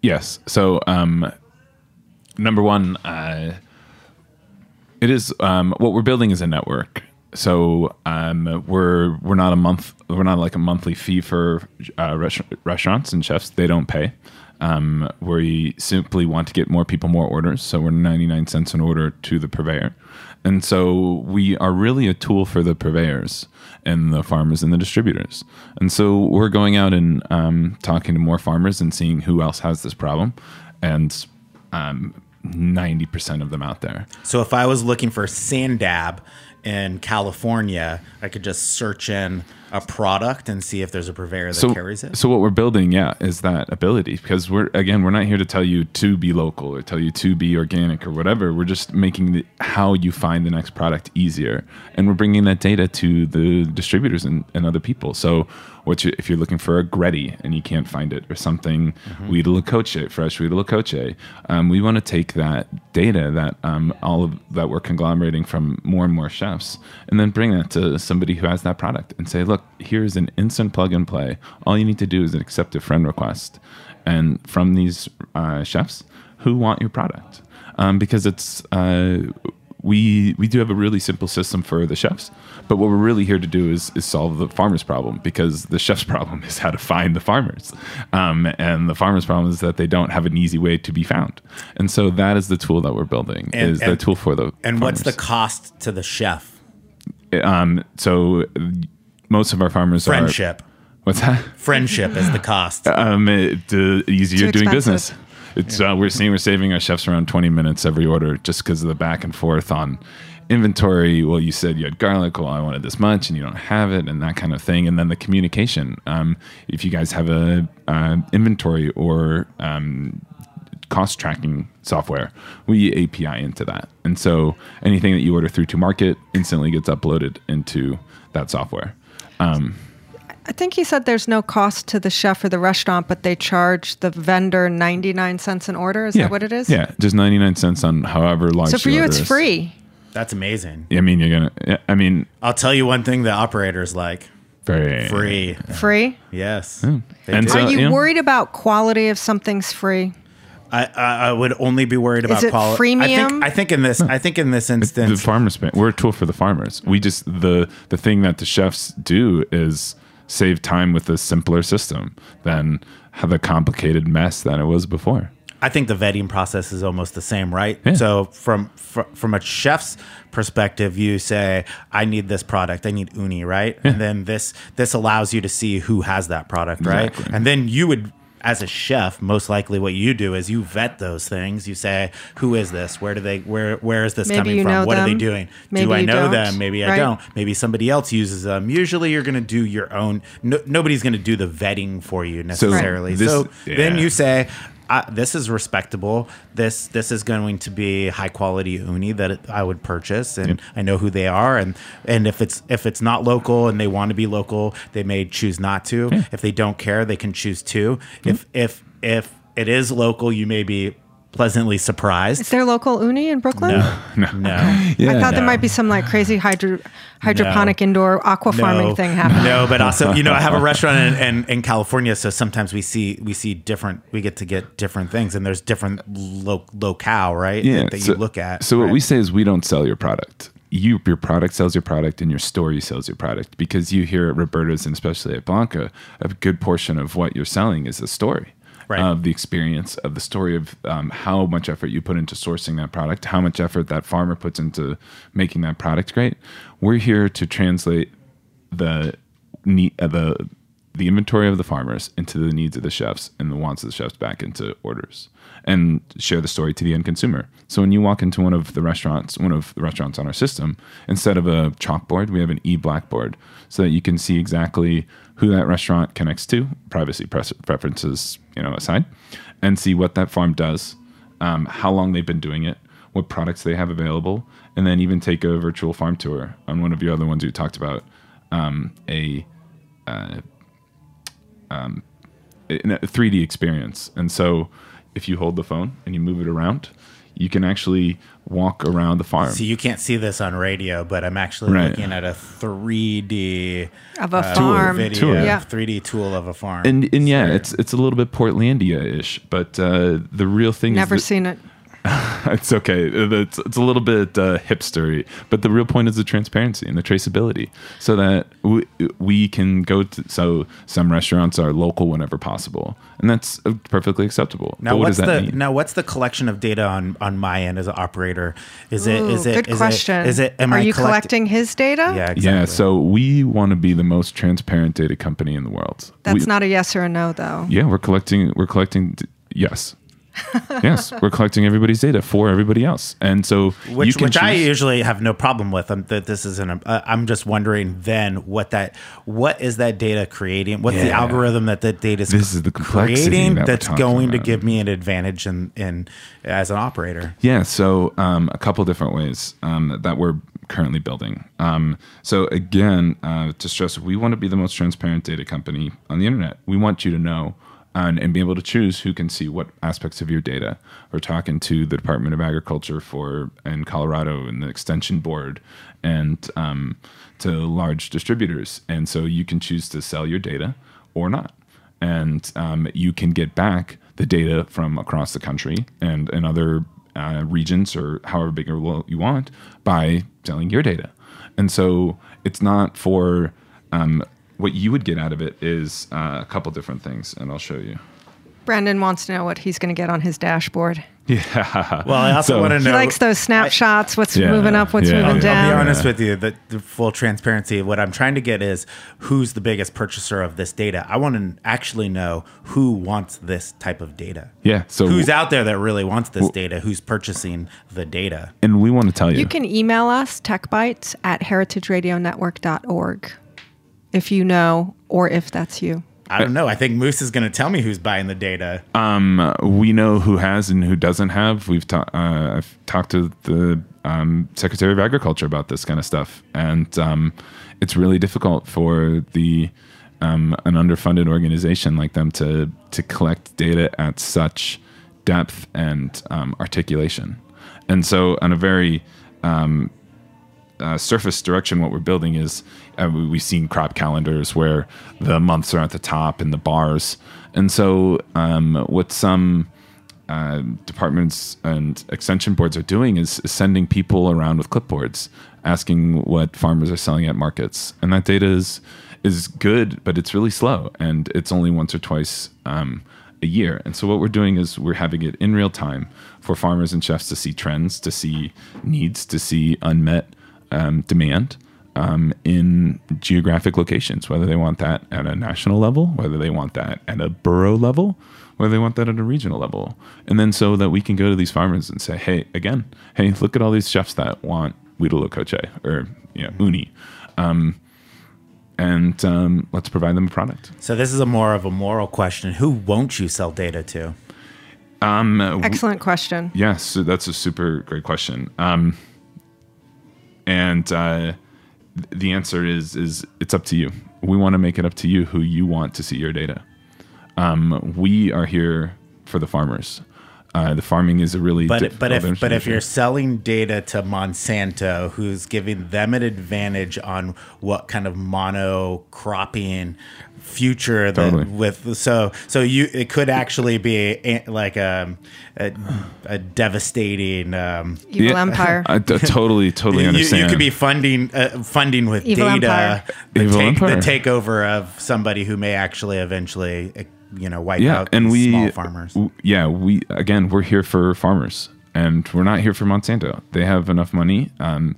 G: Yes. So, um, number one, uh, it is um, what we're building is a network. So um, we're we're not a month we're not like a monthly fee for uh, res- restaurants and chefs. They don't pay. Um, we simply want to get more people more orders. So we're 99 cents an order to the purveyor. And so we are really a tool for the purveyors and the farmers and the distributors. And so we're going out and um, talking to more farmers and seeing who else has this problem. And um, 90% of them out there.
F: So if I was looking for sand dab in California, I could just search in a product and see if there's a purveyor that
G: so,
F: carries it.
G: So what we're building, yeah, is that ability because we're again we're not here to tell you to be local or tell you to be organic or whatever. We're just making the, how you find the next product easier, and we're bringing that data to the distributors and, and other people. So what you, if you're looking for agretti and you can't find it or something,
F: Mm-hmm.
G: La Coche, fresh La Coche, um, we want to take that data that um, all of that we're conglomerating from more and more chefs, and then bring that to somebody who has that product and say, look, here's an instant plug and play. All you need to do is accept a friend request, and from these uh, chefs who want your product, um, because it's. Uh, we we do have a really simple system for the chefs, but what we're really here to do is is solve the farmers' problem because the chef's <laughs> problem is how to find the farmers, um, and the farmers' problem is that they don't have an easy way to be found, and so that is the tool that we're building
F: And-
G: is the tool for the
F: And what's the cost to the chef?
G: um so most of our farmers
F: Friendship.
G: are friendship. what's that
F: Friendship is the cost. <laughs>
G: um it, uh, easier
E: Too
G: doing
E: expensive.
G: business it's uh, we're seeing we're saving our chefs around 20 minutes every order just because of the back and forth on inventory well you said you had garlic well i wanted this much and you don't have it and that kind of thing and then the communication um, if you guys have a uh, inventory or um, cost tracking software we api into that and so anything that you order through to market instantly gets uploaded into that software um,
E: I think he said there's no cost to the chef or the restaurant, but they charge the vendor 99 cents an order. Is
G: yeah
E: that what it is?
G: yeah just 99 cents on however large
E: So for you, it's
G: is.
E: free.
F: That's amazing.
G: I mean, you're gonna. I mean,
F: I'll tell you one thing the operators like
G: very
F: free.
E: Free.
F: Yes.
G: And
F: do.
G: so-
E: Are you
G: yeah.
E: worried about quality if something's free?
F: I, I, I would only be worried about
E: it
F: quality. I
E: freemium?
F: think, I think in this, I think in this <laughs> instance
G: the farmers. We're a tool for the farmers. We just the the thing that the chefs do is save time with a simpler system than have a complicated mess than it was before.
F: I think the vetting process is almost the same, right?
G: Yeah.
F: So from fr- from a chef's perspective, you say, "I need this product. I need uni," right? And then this this allows you to see who has that product, right?
G: Exactly.
F: And then you would as a chef, most likely what you do is you vet those things. You say, "Who is this? Where do they? Where where is this
E: Maybe
F: coming
E: you
F: from?
E: know
F: What are they doing?
E: Maybe
F: do I know
E: don't.
F: them? Maybe I
E: Right.
F: don't. Maybe somebody else uses them. Usually, you're going to do your own. No, nobody's going to do the vetting for you necessarily.
G: this-
F: So, then
G: yeah.
F: you say. I, this is respectable. This this is going to be high quality uni that I would purchase, and I know who they are. And and if it's if it's not local and they want to be local, they may choose not to. If they don't care, they can choose to. If if if it is local, you may be pleasantly surprised.
E: Is there local uni in Brooklyn?
F: No, no,
E: I thought there might be some like crazy hydro, hydroponic indoor aqua farming thing happening.
F: No, but also, you know, I have a <laughs> restaurant in, in, in California, so sometimes we see we see different. We get to get different things, and there's different lo- locale, right?
G: yeah,
F: that, that
G: so,
F: you look at.
G: So what we say is we don't sell your product. You, your product sells your product, and your story sells your product. Because you hear at Roberta's and especially at Blanca, a good portion of what you're selling is a story
F: Right.
G: of the experience, of the story of um, how much effort you put into sourcing that product, how much effort that farmer puts into making that product great. We're here to translate the uh, the the inventory of the farmers into the needs of the chefs and the wants of the chefs back into orders and share the story to the end consumer. So when you walk into one of the restaurants, one of the restaurants on our system, instead of a chalkboard, we have an e-blackboard so that you can see exactly who that restaurant connects to, privacy preferences, you know, aside, and see what that farm does, um, how long they've been doing it, what products they have available, and then even take a virtual farm tour on one of your other ones you talked about, um, a in a 3D experience. And so if you hold the phone and you move it around, you can actually walk around the farm.
F: So you can't see this on radio, but I'm actually
G: Right.
F: looking at a 3D
E: Of a
F: uh,
E: farm.
F: video,
G: Tour.
E: Yeah.
F: 3D tool of a farm.
G: and and yeah,
F: So-
G: it's it's a little bit Portlandia-ish, but uh, the real thing
E: Never
G: is that-
E: seen it. <laughs>
G: it's okay. It's, it's a little bit uh, hipstery, but the real point is the transparency and the traceability, so that we, we can go to. So some restaurants are local whenever possible, and that's uh, perfectly acceptable.
F: Now
G: but what
F: what's
G: does that
F: the
G: mean?
F: now what's the collection of data on on my end as an operator? Is it is
E: Ooh,
F: it
E: good
F: is
E: question.
F: It, is it am
E: Are
F: I
E: you
F: collect-
E: collecting his data?
F: Yeah, exactly.
G: Yeah, so we want to be the most transparent data company in the world.
E: That's
G: We-
E: not a yes or a no, though.
G: Yeah, we're collecting. We're collecting. d- Yes, <laughs> yes, we're collecting everybody's data for everybody else, and so you
F: which
G: can
F: which I usually have no problem with. Um, that this isn't. Uh, I'm just wondering then what that what is that data creating? What's the algorithm that that data is
G: the
F: creating
G: that
F: that's going to give me an advantage in in as an operator?
G: Yeah, so um, a couple different ways um, that we're currently building. Um, so again, uh, to stress, we want to be the most transparent data company on the internet. We want you to know and, and be able to choose who can see what aspects of your data. We're talking to the Department of Agriculture for in Colorado and the Extension Board and um, to large distributors, and so you can choose to sell your data or not and um, you can get back the data from across the country and in other uh, regions or however big or you want by selling your data. And so it's not for um, what you would get out of it is uh, a couple different things, and I'll show you.
E: Brandon wants to know what he's going to get on his dashboard. <laughs>
G: Yeah.
F: Well, I also
G: So-
F: want to know.
E: He likes those snapshots. What's
G: Yeah,
E: moving up? What's
G: yeah.
E: moving
F: I'll,
E: down?
F: I'll be honest with you. The, the full transparency. What I'm trying to get is who's the biggest purchaser of this data. I want to actually know who wants this type of data.
G: Yeah. So
F: Who's out there that really wants this data? Who's purchasing the data?
G: and we want to tell you.
E: You can email us, techbites at heritageradionetwork.org, if you know or if that's you.
F: I don't know. I think Moose is going to tell me who's buying the data.
G: Um, we know who has and who doesn't have. We've ta- uh, I've talked to the um, Secretary of Agriculture about this kind of stuff, and um, it's really difficult for the um, an underfunded organization like them to to collect data at such depth and um, articulation. And so, on a very um, uh, surface direction, what we're building is uh, we- we've seen crop calendars where the months are at the top and the bars. And so, um, what some uh, departments and extension boards are doing is, is sending people around with clipboards, asking what farmers are selling at markets, and that data is is good, but it's really slow, and it's only once or twice um, a year. And so, what we're doing is we're having it in real time for farmers and chefs to see trends, to see needs, to see unmet um, demand, um, in geographic locations, whether they want that at a national level, whether they want that at a borough level, whether they want that at a regional level. And then so that we can go to these farmers and say, hey, again, hey, look at all these chefs that want huitlacoche or you know, uni. Um, and um, let's provide them a product.
F: So this is a more of a moral question. Who won't you sell data to?
G: Um,
E: Excellent question.
G: Yes, that's a super great question. Um, and uh, the answer is is it's up to you. We want to make it up to you who you want to see your data. Um, we are here for the farmers. Uh, the farming is a really
F: But but if but if you're selling data to Monsanto, who's giving them an advantage on what kind of monocropping future that
G: Totally.
F: with so so you it could actually be a, like a, a a devastating um,
E: Evil
G: Yeah.
E: Empire. <laughs>
G: I t- totally totally <laughs>
F: you, you could be funding uh, funding with
E: Evil
F: data
E: Empire.
F: the,
G: Evil
F: take,
G: Empire.
F: the takeover of somebody who may actually eventually uh, you know wipe
G: yeah,
F: out
G: and we
F: small farmers.
G: w- Yeah, we again we're here for farmers, and we're not here for Monsanto. They have enough money. Um,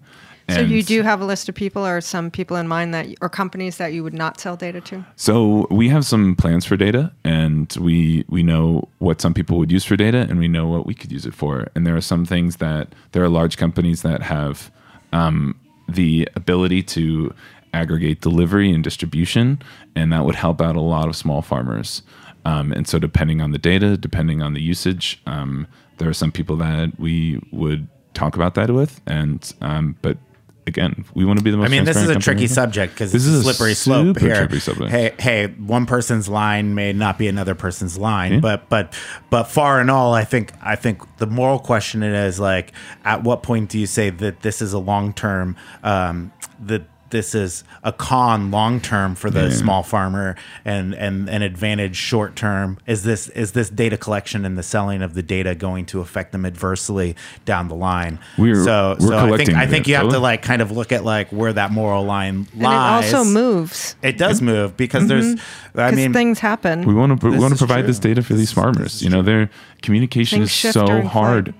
E: So you do have a list of people or some people in mind that or companies that you would not sell data to?
G: So we have some plans for data, and we we know what some people would use for data, and we know what we could use it for. And there are some things that there are large companies that have um, the ability to aggregate delivery and distribution, and that would help out a lot of small farmers. Um, and so, depending on the data, depending on the usage, um, there are some people that we would talk about that with, and um, but. Again, we want to be the most.
F: I mean, this is a tricky subject because
G: This
F: it's
G: is a
F: slippery slope here. Hey, hey, one person's line may not be another person's line,
G: Yeah.
F: but but but far and all, I think I think the moral question is like, at what point do you say that this is a long term um, that this is a con long term for the
G: Yeah.
F: small farmer and and an advantage short term? Is this is this data collection and the selling of the data going to affect them adversely down the line?
G: We're-
F: so
G: we're
F: so I think I think you have to like kind of look at like where that moral line lies
E: And
F: lies.
E: it also moves.
F: It does move because there's. Mm-hmm.
E: I
F: mean,
E: things happen.
G: We want to we want to provide
F: true.
G: this data for these farmers. you know, their communication
E: Things
G: is so
E: during
G: hard.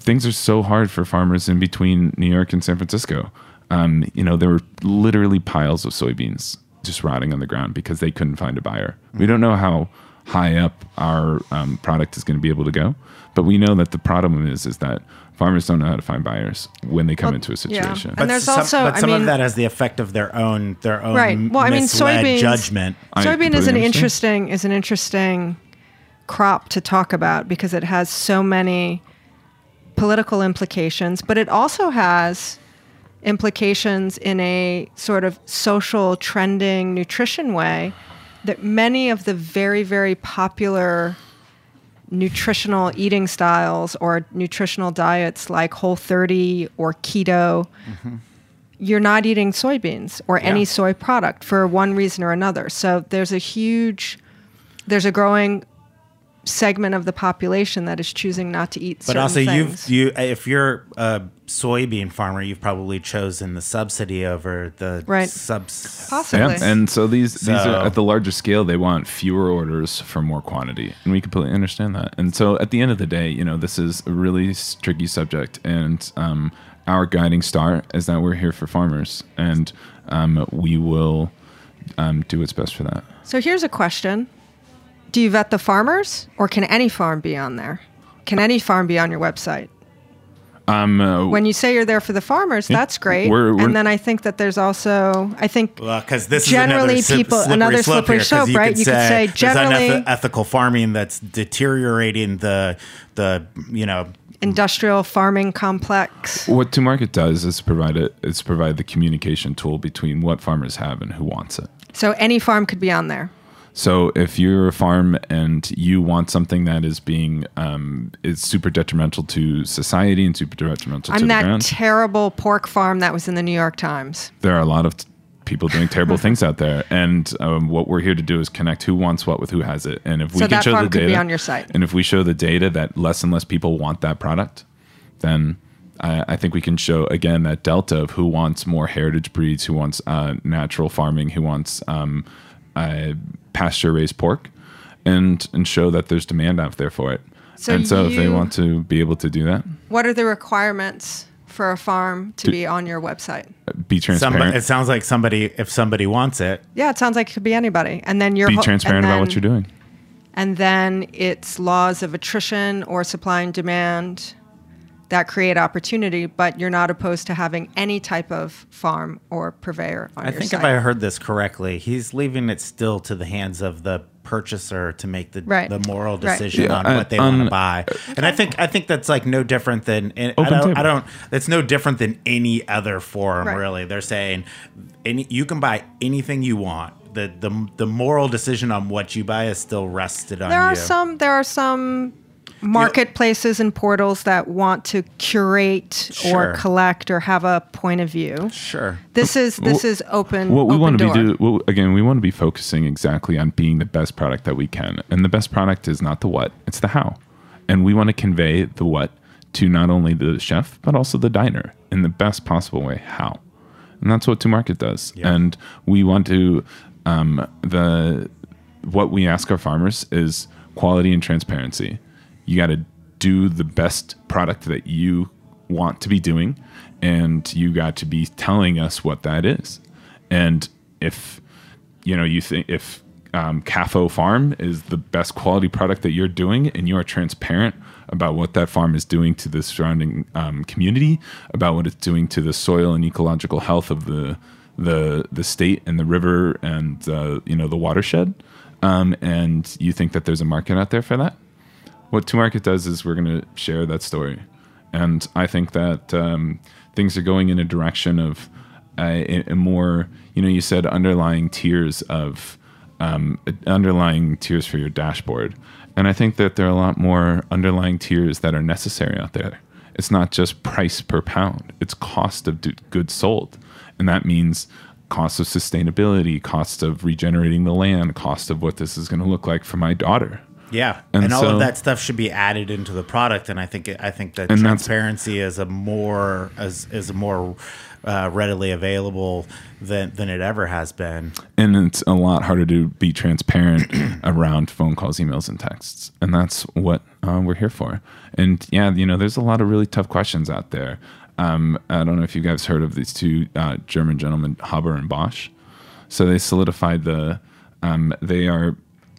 G: Things are so hard for farmers in between New York and San Francisco. Um, you know, there were literally piles of soybeans just rotting on the ground because they couldn't find a buyer. We don't know how high up our um, product is going to be able to go, but we know that the problem is is that farmers don't know how to find buyers when they come
E: Well,
G: into a
E: yeah.
G: situation.
E: And there's
F: some,
E: also-
F: but
E: I mean-
F: of that has the effect of their own their own
E: Right. Well, I mean, soybeans-
F: judgment.
E: Soybean is an
G: understand.
E: interesting is an interesting crop to talk about because it has so many political implications, but it also has implications in a sort of social trending nutrition way that many of the very very popular nutritional eating styles or nutritional diets like whole 30 or keto mm-hmm. you're not eating soybeans or any soy product for one reason or another. So there's a huge, there's a growing segment of the population that is choosing not to eat.
F: But also,
E: things.
F: you've you if you're a soybean farmer, you've probably chosen the subsidy over the
E: Right.
F: subs.
E: Possibly.
G: Yeah, and so these these are at the larger scale. They want fewer orders for more quantity, and we completely understand that. And so at the end of the day, you know, this is a really tricky subject, and um, our guiding star is that we're here for farmers, and um, we will um, do what's best for that.
E: so here's a question: Do you vet the farmers, or can any farm be on there? Can any farm be on your website?
G: Um, uh,
E: When you say you're there for the farmers,
G: Yeah.
E: that's great.
G: We're- we're-
E: and then I think that there's also, I think
F: Well, because this
E: Generally,
F: is another
E: people-
F: slippery
E: another
F: slope
E: slippery
F: here, 'cause
E: slope, right? You could say
F: there's
E: generally-
F: uneth- ethical farming that's deteriorating the the you know
E: industrial farming complex.
G: what to market does is provide it. Is provide the communication tool between what farmers have and who wants it.
E: So any farm could be on there.
G: So if you're a farm and you want something that is being um, is super detrimental to society and super detrimental to
E: I'm
G: the
E: that
G: ground,
E: terrible pork farm that was in the New York Times.
G: there are a lot of t- people doing terrible <laughs> things out there. And um, what we're here to do is connect who wants what with who has it. And if we
E: So
G: can
E: that
G: show
E: farm
G: the
E: could be
G: data
E: on your site.
G: and if we show the data that less and less people want that product, then I, I think we can show again that delta of who wants more heritage breeds, who wants uh, natural farming, who wants um, uh, pasture raised pork, and and show that there's demand out there for it.
E: So
G: and so if they want to be able to do that,
E: What are the requirements for a farm to be on your website.
G: Uh, be transparent.
F: Somebody, it sounds like somebody, if somebody wants it,
E: Yeah, it sounds like it could be anybody. And then you're
G: be
E: ho-
G: transparent
E: and
G: about what you're doing.
E: And then it's laws of attrition or supply and demand that create opportunity, but you're not opposed to having any type of farm or purveyor on
F: I
E: your
F: think
E: site.
F: if I heard this correctly, he's leaving it still to the hands of the purchaser to make the
E: Right.
F: the moral
E: Right.
F: decision
G: Yeah,
F: on
G: I-
F: what they
G: um,
F: want to buy. And I think I think that's like no different than and I don't,
G: table.
F: I don't it's no different than any other forum
E: Right.
F: really. They're saying any you can buy anything you want. The the the moral decision on what you buy is still rested on
E: there
F: you.
E: are some there are some marketplaces and portals that want to curate
F: Sure.
E: or collect or have a point of view.
F: Sure.
E: This is this
G: Well,
E: is open.
G: what we
E: open
G: want to
E: door.
G: be do well, again we want to be focusing exactly on being the best product that we can and the best product is not the what it's the how and we want to convey the what to not only the chef but also the diner in the best possible way how and that's what to market does and we want to um, the what we ask our farmers is quality and transparency you got to do the best product that you want to be doing and you got to be telling us what that is. And if you know you think if um, CAFO Farm is the best quality product that you're doing, and you are transparent about what that farm is doing to the surrounding um, community, about what it's doing to the soil and ecological health of the the the state and the river and uh, you know the watershed, um, and you think that there's a market out there for that, what To Market does is we're going to share that story. And I think that um, things are going in a direction of a, a more, you know, you said underlying tiers of, um, underlying tiers for your dashboard. And I think that there are a lot more underlying tiers that are necessary out there. It's not just price per pound, it's cost of goods sold. And that means cost of sustainability, cost of regenerating the land, cost of what this is going to look like for my daughter.
F: Yeah,
G: And
F: and, all
G: so-
F: of that stuff should be added into the product, and I think I think that transparency is a more is is more uh, readily available than than it ever has been.
G: and it's a lot harder to be transparent <clears throat> around phone calls, emails, and texts, and that's what uh, we're here for. And yeah, you know, there's a lot of really tough questions out there. Um, I don't know if you guys heard of these two uh, German gentlemen, Haber and Bosch. So they solidified the. Um, they are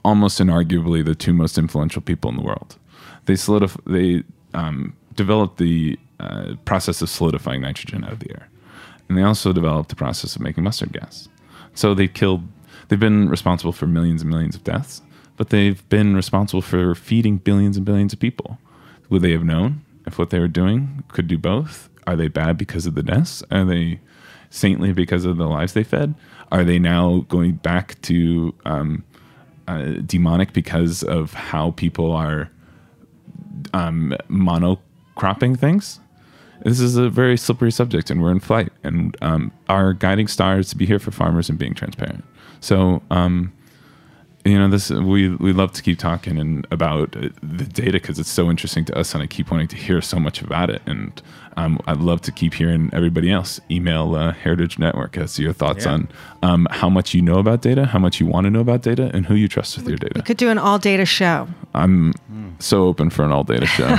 G: almost inarguably the two most influential people in the world. They solidif- They um, developed the uh, process of solidifying nitrogen out of the air, and they also developed the process of making mustard gas. So they killed. They've been responsible for millions and millions of deaths, but they've been responsible for feeding billions and billions of people. Would they have known if what they were doing could do both? Are they bad because of the deaths? Are they saintly because of the lives they fed? Are they now going back to um, uh, demonic because of how people are um, monocropping things? This is a very slippery subject, and we're in flight. And um, our guiding star is to be here for farmers and being transparent. So, um, you know, this we we love to keep talking and about uh, the data because it's so interesting to us, and I keep wanting to hear so much about it. And um, I'd love to keep hearing everybody else email uh, Heritage Network as your thoughts
F: Yeah.
G: on um, how much you know about data, how much you want to know about data, and who you trust with your data.
E: We could do an all data show.
G: I'm so open for an all data show. <laughs>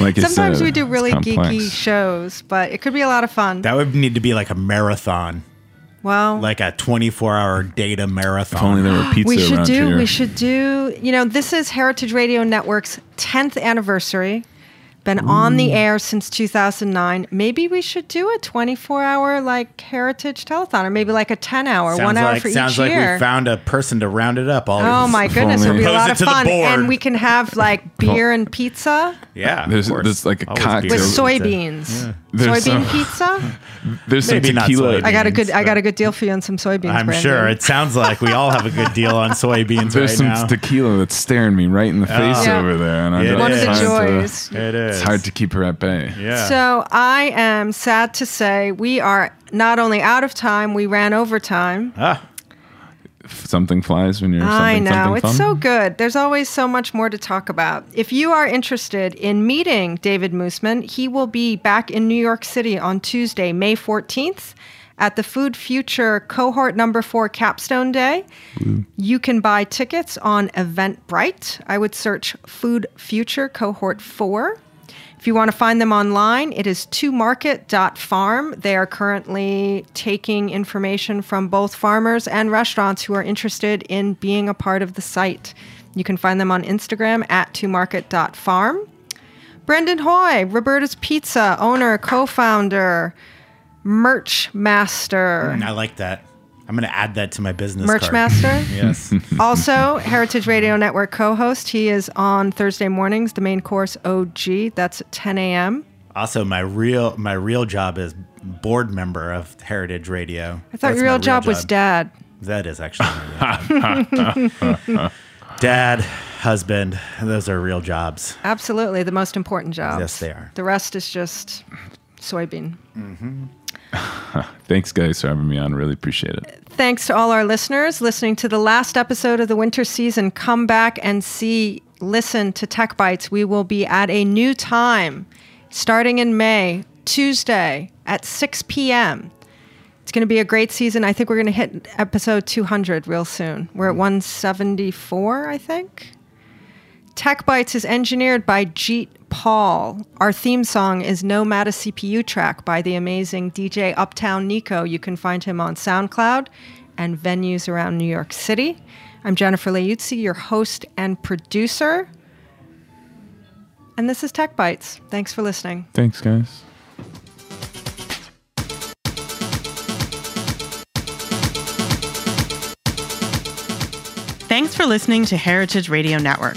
G: Like it's,
E: Sometimes
G: uh,
E: we do really geeky shows, but it could be a lot of fun.
F: That would need to be like a marathon,
E: well,
F: like a twenty four hour data marathon.
G: If only there were <gasps> pizza
E: we should
G: around
E: do
G: here.
E: we should do you know this is heritage radio network's 10th anniversary been on the air since 2009 maybe we should do a 24 hour like heritage telethon or maybe like a 10 hour
F: sounds
E: one hour
F: like
E: for
F: sounds like we found a person to round it up. All
E: Oh my goodness, it'll be a lot of fun. And we can have like beer and pizza
F: Yeah,
G: There's-
F: course.
G: there's like a
F: Always
G: cocktail-
E: with
F: beer.
E: soybeans.
G: There's
E: Soybean
G: some-
E: pizza? <laughs>
G: There's some
F: Maybe
G: tequila.
F: soybeans.
E: I got a good I got a good deal for you on some soybeans.
F: I'm
E: Brandon.
F: sure it sounds like we all have a good deal on soybeans
G: There's
F: right
G: some
F: now.
G: tequila that's staring me right in the face
E: Yeah.
G: over there, and I'm just
E: One of the
G: trying to-
E: joys.
F: it is.
G: It's hard to keep her at bay.
F: Yeah.
E: So I am sad to say we are not only out of time, we ran over time.
F: ah,
G: If something flies when you're something,
E: I know. It's
G: fun.
E: so good. There's always so much more to talk about. If you are interested in meeting David Moosman, he will be back in New York City on Tuesday, May 14th at the Food Future Cohort Number 4 Capstone Day. Mm. You can buy tickets on Eventbrite. I would search Food Future Cohort 4. If you want to find them online, it is tomarket.farm. They are currently taking information from both farmers and restaurants who are interested in being a part of the site. You can find them on Instagram at tomarket.farm. Brandon Hoy, Roberta's Pizza, owner, co founder, merch master.
F: Mm, I like that. I'm going to add that to my business
E: Merch master. <laughs>
F: Yes. <laughs>
E: also, Heritage Radio Network co host. He is on Thursday mornings, the main course OG. That's at 10 a.m.
F: also, my real my real job is board member of Heritage Radio.
E: I thought your real, job, was dad.
F: That is actually my real job. <laughs> dad, husband. Those are real jobs.
E: Absolutely, the most important jobs.
F: Yes, they are.
E: The rest is just soybean. Mm-hmm. <laughs>
G: Thanks, guys, for having me on. Really appreciate it.
E: Thanks to all our listeners listening to the last episode of the winter season. Come back and see, listen to Tech Bites. We will be at a new time starting in May, Tuesday at 6 p.m. It's going to be a great season. I think we're going to hit episode 200 real soon. We're at 174, I think. Tech Bites is engineered by Jeet Paul. Our theme song is No Matter CPU track by the amazing DJ Uptown Nico. You can find him on SoundCloud and venues around New York City. I'm Jennifer Leuzzi, your host and producer. And this is Tech Bites. Thanks for listening.
G: Thanks, guys.
H: Thanks for listening to Heritage Radio Network,